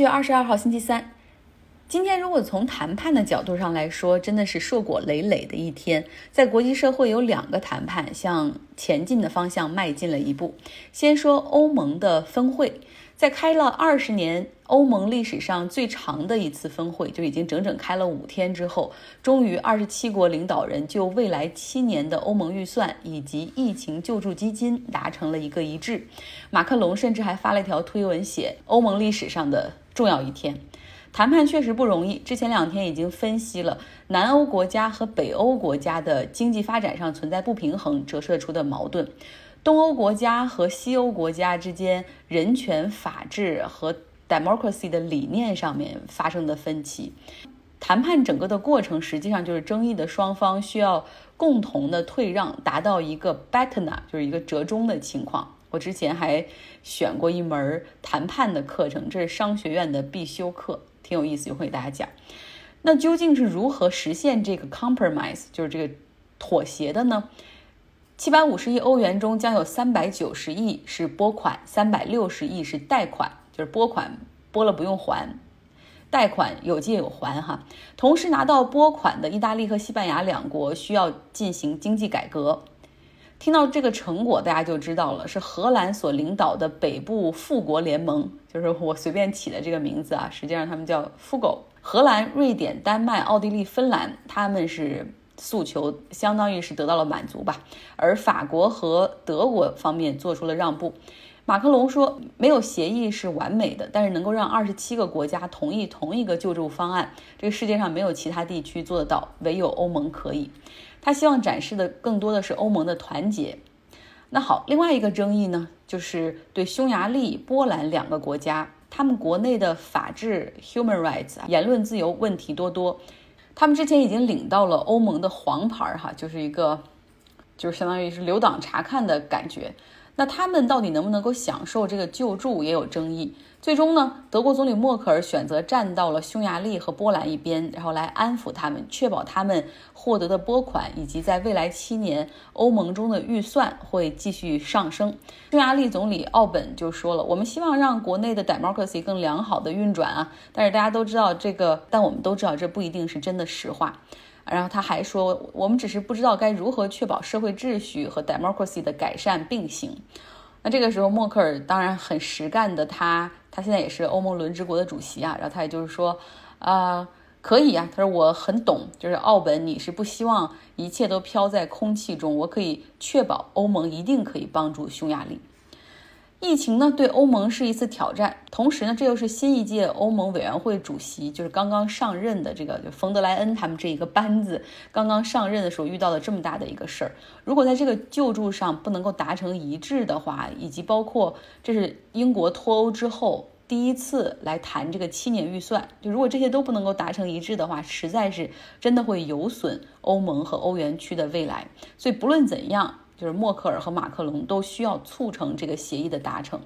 七月二十二号，星期三。今天如果从谈判的角度上来说，真的是硕果累累的一天。在国际社会有两个谈判向前进的方向迈进了一步。先说欧盟的峰会，在开了二十年欧盟历史上最长的一次峰会，就已经整整开了五天之后，终于二十七国领导人就未来七年的欧盟预算以及疫情救助基金达成了一个一致。马克龙甚至还发了一条推文，写欧盟历史上的重要一天。谈判确实不容易。之前两天已经分析了南欧国家和北欧国家的经济发展上存在不平衡折射出的矛盾，东欧国家和西欧国家之间人权、法治和 democracy 的理念上面发生的分歧。谈判整个的过程实际上就是争议的双方需要共同的退让，达到一个 betna，就是一个折中的情况。我之前还选过一门谈判的课程，这是商学院的必修课。挺有意思，一会给大家讲。那究竟是如何实现这个 compromise，就是这个妥协的呢？七百五十亿欧元中将有三百九十亿是拨款，三百六十亿是贷款，就是拨款拨了不用还，贷款有借有还哈。同时拿到拨款的意大利和西班牙两国需要进行经济改革。听到这个成果，大家就知道了，是荷兰所领导的北部富国联盟，就是我随便起的这个名字啊。实际上他们叫富狗。荷兰、瑞典、丹麦、奥地利、芬兰，他们是诉求相当于是得到了满足吧。而法国和德国方面做出了让步。马克龙说，没有协议是完美的，但是能够让二十七个国家同意同一个救助方案，这个世界上没有其他地区做得到，唯有欧盟可以。他希望展示的更多的是欧盟的团结。那好，另外一个争议呢，就是对匈牙利、波兰两个国家，他们国内的法治、human rights、言论自由问题多多。他们之前已经领到了欧盟的黄牌，哈，就是一个，就是相当于是留党察看的感觉。那他们到底能不能够享受这个救助，也有争议。最终呢，德国总理默克尔选择站到了匈牙利和波兰一边，然后来安抚他们，确保他们获得的拨款以及在未来七年欧盟中的预算会继续上升。匈牙利总理奥本就说了：“我们希望让国内的 democracy 更良好的运转啊，但是大家都知道这个，但我们都知道这不一定是真的实话。”然后他还说：“我们只是不知道该如何确保社会秩序和 democracy 的改善并行。”那这个时候，默克尔当然很实干的，他他现在也是欧盟轮值国的主席啊，然后他也就是说，啊，可以啊，他说我很懂，就是奥本，你是不希望一切都飘在空气中，我可以确保欧盟一定可以帮助匈牙利。疫情呢，对欧盟是一次挑战。同时呢，这又是新一届欧盟委员会主席，就是刚刚上任的这个就冯德莱恩他们这一个班子刚刚上任的时候遇到了这么大的一个事儿。如果在这个救助上不能够达成一致的话，以及包括这是英国脱欧之后第一次来谈这个七年预算，就如果这些都不能够达成一致的话，实在是真的会有损欧盟和欧元区的未来。所以不论怎样。就是默克尔和马克龙都需要促成这个协议的达成，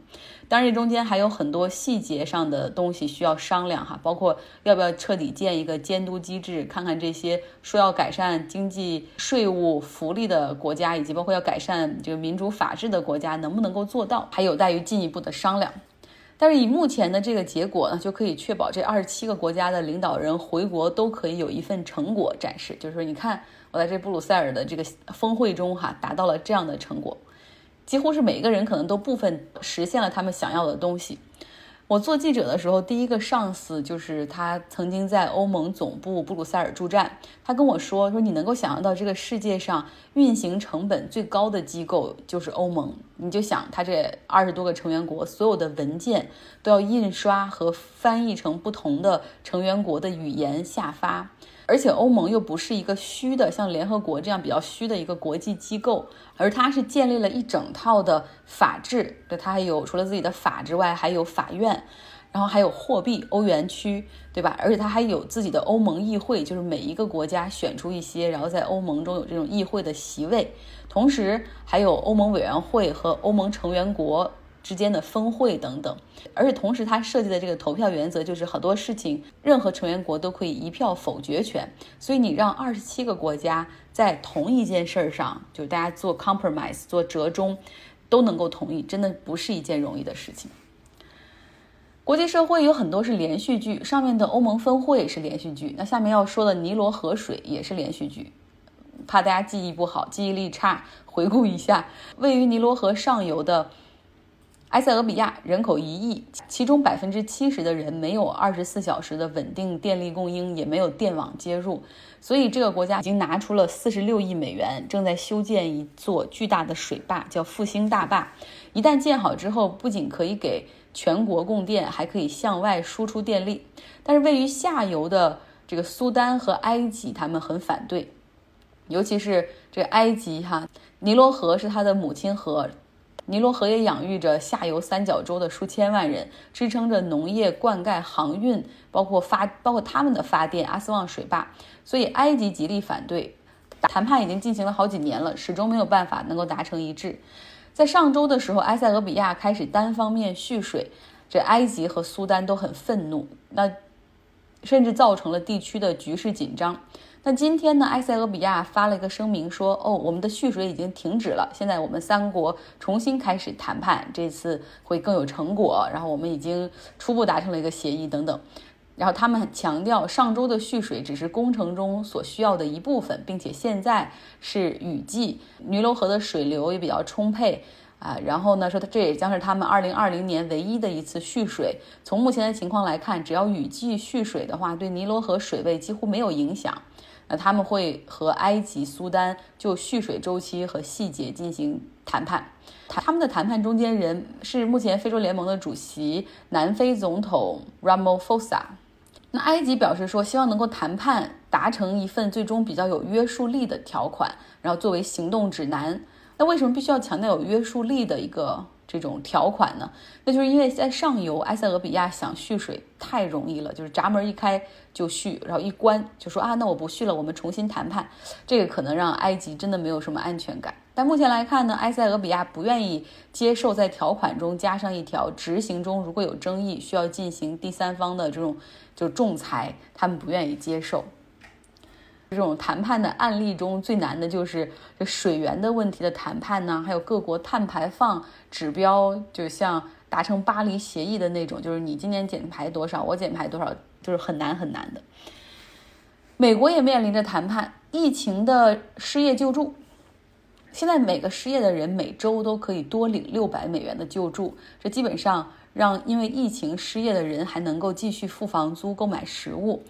当然这中间还有很多细节上的东西需要商量哈，包括要不要彻底建一个监督机制，看看这些说要改善经济、税务、福利的国家，以及包括要改善这个民主法治的国家能不能够做到，还有待于进一步的商量。但是以目前的这个结果呢，就可以确保这二十七个国家的领导人回国都可以有一份成果展示，就是说你看。我在这布鲁塞尔的这个峰会中，哈，达到了这样的成果，几乎是每个人可能都部分实现了他们想要的东西。我做记者的时候，第一个上司就是他曾经在欧盟总部布鲁塞尔驻站。他跟我说：“说你能够想象到这个世界上运行成本最高的机构就是欧盟。你就想，他这二十多个成员国所有的文件都要印刷和翻译成不同的成员国的语言下发。”而且欧盟又不是一个虚的，像联合国这样比较虚的一个国际机构，而它是建立了一整套的法制。对，它还有除了自己的法之外，还有法院，然后还有货币欧元区，对吧？而且它还有自己的欧盟议会，就是每一个国家选出一些，然后在欧盟中有这种议会的席位，同时还有欧盟委员会和欧盟成员国。之间的峰会等等，而且同时，他设计的这个投票原则就是很多事情，任何成员国都可以一票否决权。所以你让二十七个国家在同一件事儿上，就大家做 compromise 做折中，都能够同意，真的不是一件容易的事情。国际社会有很多是连续剧，上面的欧盟峰会是连续剧，那下面要说的尼罗河水也是连续剧。怕大家记忆不好、记忆力差，回顾一下，位于尼罗河上游的埃塞俄比亚人口一亿，其中百分之七十的人没有二十四小时的稳定电力供应，也没有电网接入，所以这个国家已经拿出了四十六亿美元，正在修建一座巨大的水坝，叫复兴大坝。一旦建好之后，不仅可以给全国供电，还可以向外输出电力。但是位于下游的这个苏丹和埃及，他们很反对。尤其是这埃及哈，尼罗河是它的母亲河，尼罗河也养育着下游三角洲的数千万人，支撑着农业、灌溉、航运，包括发，包括他们的发电阿斯旺水坝。所以埃及极力反对，谈判已经进行了好几年了，始终没有办法能够达成一致。在上周的时候，埃塞俄比亚开始单方面蓄水，这埃及和苏丹都很愤怒，那甚至造成了地区的局势紧张。那今天呢？埃塞俄比亚发了一个声明说：“哦，我们的蓄水已经停止了，现在我们三国重新开始谈判，这次会更有成果。然后我们已经初步达成了一个协议等等。然后他们强调，上周的蓄水只是工程中所需要的一部分，并且现在是雨季，尼罗河的水流也比较充沛啊。然后呢，说这也将是他们二零二零年唯一的一次蓄水。从目前的情况来看，只要雨季蓄水的话，对尼罗河水位几乎没有影响。”那他们会和埃及、苏丹就蓄水周期和细节进行谈判。他们的谈判中间人是目前非洲联盟的主席南非总统 Ramaphosa。那埃及表示说，希望能够谈判达成一份最终比较有约束力的条款，然后作为行动指南。那为什么必须要强调有约束力的一个？这种条款呢，那就是因为在上游埃塞俄比亚想蓄水太容易了，就是闸门一开就蓄，然后一关就说啊，那我不蓄了，我们重新谈判，这个可能让埃及真的没有什么安全感。但目前来看呢，埃塞俄比亚不愿意接受在条款中加上一条，执行中如果有争议，需要进行第三方的这种就仲裁，他们不愿意接受。这种谈判的案例中最难的就是水源的问题的谈判呢，还有各国碳排放指标，就像达成巴黎协议的那种，就是你今年减排多少，我减排多少，就是很难很难的。美国也面临着谈判疫情的失业救助，现在每个失业的人每周都可以多领六百美元的救助，这基本上让因为疫情失业的人还能够继续付房租、购买食物。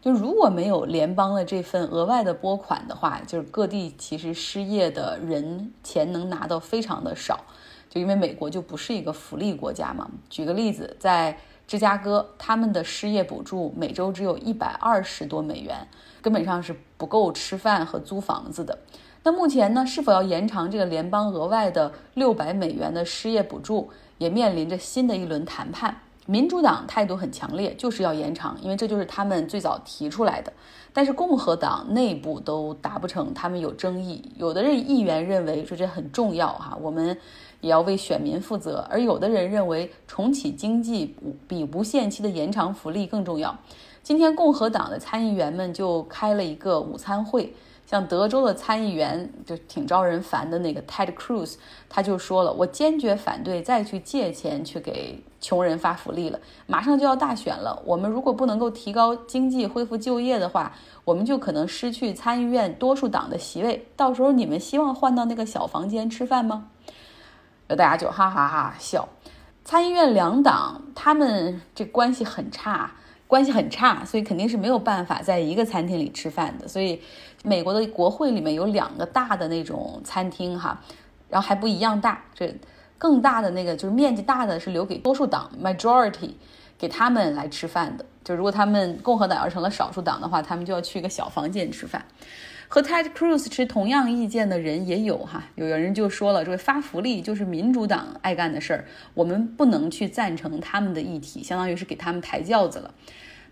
就如果没有联邦的这份额外的拨款的话，就是各地其实失业的人钱能拿到非常的少，就因为美国就不是一个福利国家嘛。举个例子，在芝加哥，他们的失业补助每周只有一百二十多美元，根本上是不够吃饭和租房子的。那目前呢，是否要延长这个联邦额外的六百美元的失业补助，也面临着新的一轮谈判。民主党态度很强烈，就是要延长，因为这就是他们最早提出来的。但是共和党内部都达不成，他们有争议。有的人议员认为说这很重要哈，我们也要为选民负责；而有的人认为重启经济比无限期的延长福利更重要。今天共和党的参议员们就开了一个午餐会。像德州的参议员就挺招人烦的那个 Ted Cruz，他就说了，我坚决反对再去借钱去给穷人发福利了。马上就要大选了，我们如果不能够提高经济、恢复就业的话，我们就可能失去参议院多数党的席位。到时候你们希望换到那个小房间吃饭吗？大家就哈哈哈笑。参议院两党他们这关系很差。关系很差，所以肯定是没有办法在一个餐厅里吃饭的。所以，美国的国会里面有两个大的那种餐厅哈，然后还不一样大。这更大的那个就是面积大的是留给多数党 （majority） 给他们来吃饭的。就如果他们共和党要成了少数党的话，他们就要去一个小房间吃饭。和 Ted Cruz 持同样意见的人也有哈，有人就说了，这个发福利就是民主党爱干的事儿，我们不能去赞成他们的议题，相当于是给他们抬轿子了。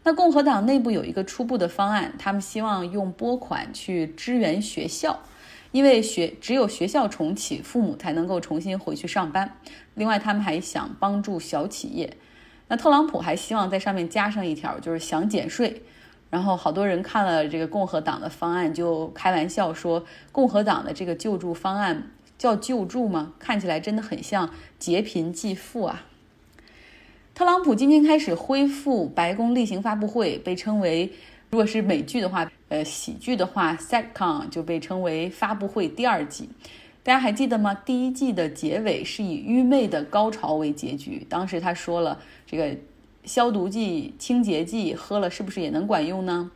那共和党内部有一个初步的方案，他们希望用拨款去支援学校，因为学只有学校重启，父母才能够重新回去上班。另外，他们还想帮助小企业。那特朗普还希望在上面加上一条，就是想减税。然后好多人看了这个共和党的方案，就开玩笑说，共和党的这个救助方案叫救助吗？看起来真的很像劫贫济富啊。特朗普今天开始恢复白宫例行发布会，被称为如果是美剧的话，呃，喜剧的话，sitcom 就被称为发布会第二季。大家还记得吗？第一季的结尾是以愚昧的高潮为结局。当时他说了，这个消毒剂、清洁剂喝了是不是也能管用呢？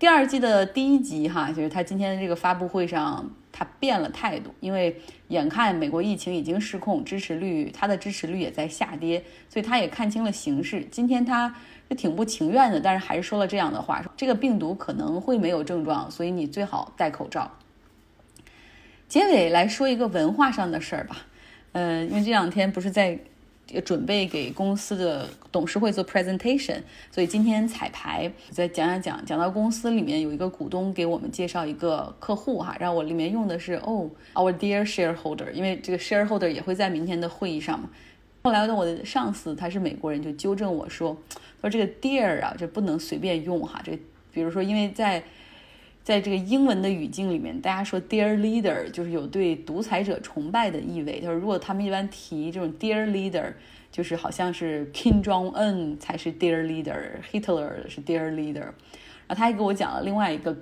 第二季的第一集，哈，就是他今天的这个发布会上。他变了态度，因为眼看美国疫情已经失控，支持率他的支持率也在下跌，所以他也看清了形势。今天他是挺不情愿的，但是还是说了这样的话：说这个病毒可能会没有症状，所以你最好戴口罩。结尾来说一个文化上的事儿吧，呃，因为这两天不是在。准备给公司的董事会做 presentation，所以今天彩排再讲讲讲讲到公司里面有一个股东给我们介绍一个客户哈，让我里面用的是哦 our dear shareholder，因为这个 shareholder 也会在明天的会议上嘛。后来呢，我的上司他是美国人，就纠正我说说这个 dear 啊，这不能随便用哈，这比如说因为在。在这个英文的语境里面，大家说 dear leader 就是有对独裁者崇拜的意味。就是如果他们一般提这种 dear leader，就是好像是 Kim Jong Un 才是 dear leader，Hitler 是 dear leader。然后他还给我讲了另外一个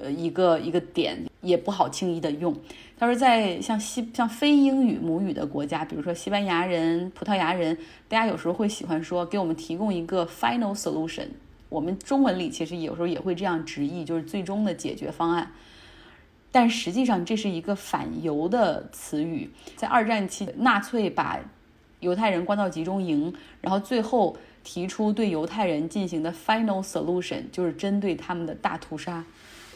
呃一个一个点，也不好轻易的用。他说在像西像非英语母语的国家，比如说西班牙人、葡萄牙人，大家有时候会喜欢说给我们提供一个 final solution。我们中文里其实有时候也会这样直译，就是最终的解决方案。但实际上这是一个反犹的词语。在二战期，纳粹把犹太人关到集中营，然后最后提出对犹太人进行的 final solution，就是针对他们的大屠杀。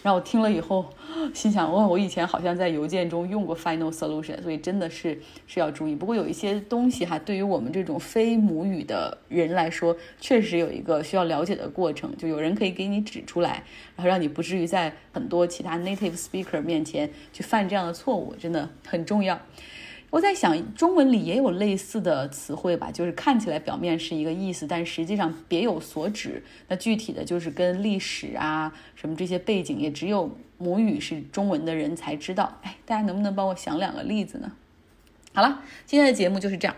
让我听了以后，心想：哦，我以前好像在邮件中用过 final solution，所以真的是是要注意。不过有一些东西哈，对于我们这种非母语的人来说，确实有一个需要了解的过程。就有人可以给你指出来，然后让你不至于在很多其他 native speaker 面前去犯这样的错误，真的很重要。我在想，中文里也有类似的词汇吧，就是看起来表面是一个意思，但实际上别有所指。那具体的就是跟历史啊什么这些背景，也只有母语是中文的人才知道。哎，大家能不能帮我想两个例子呢？好了，今天的节目就是这样。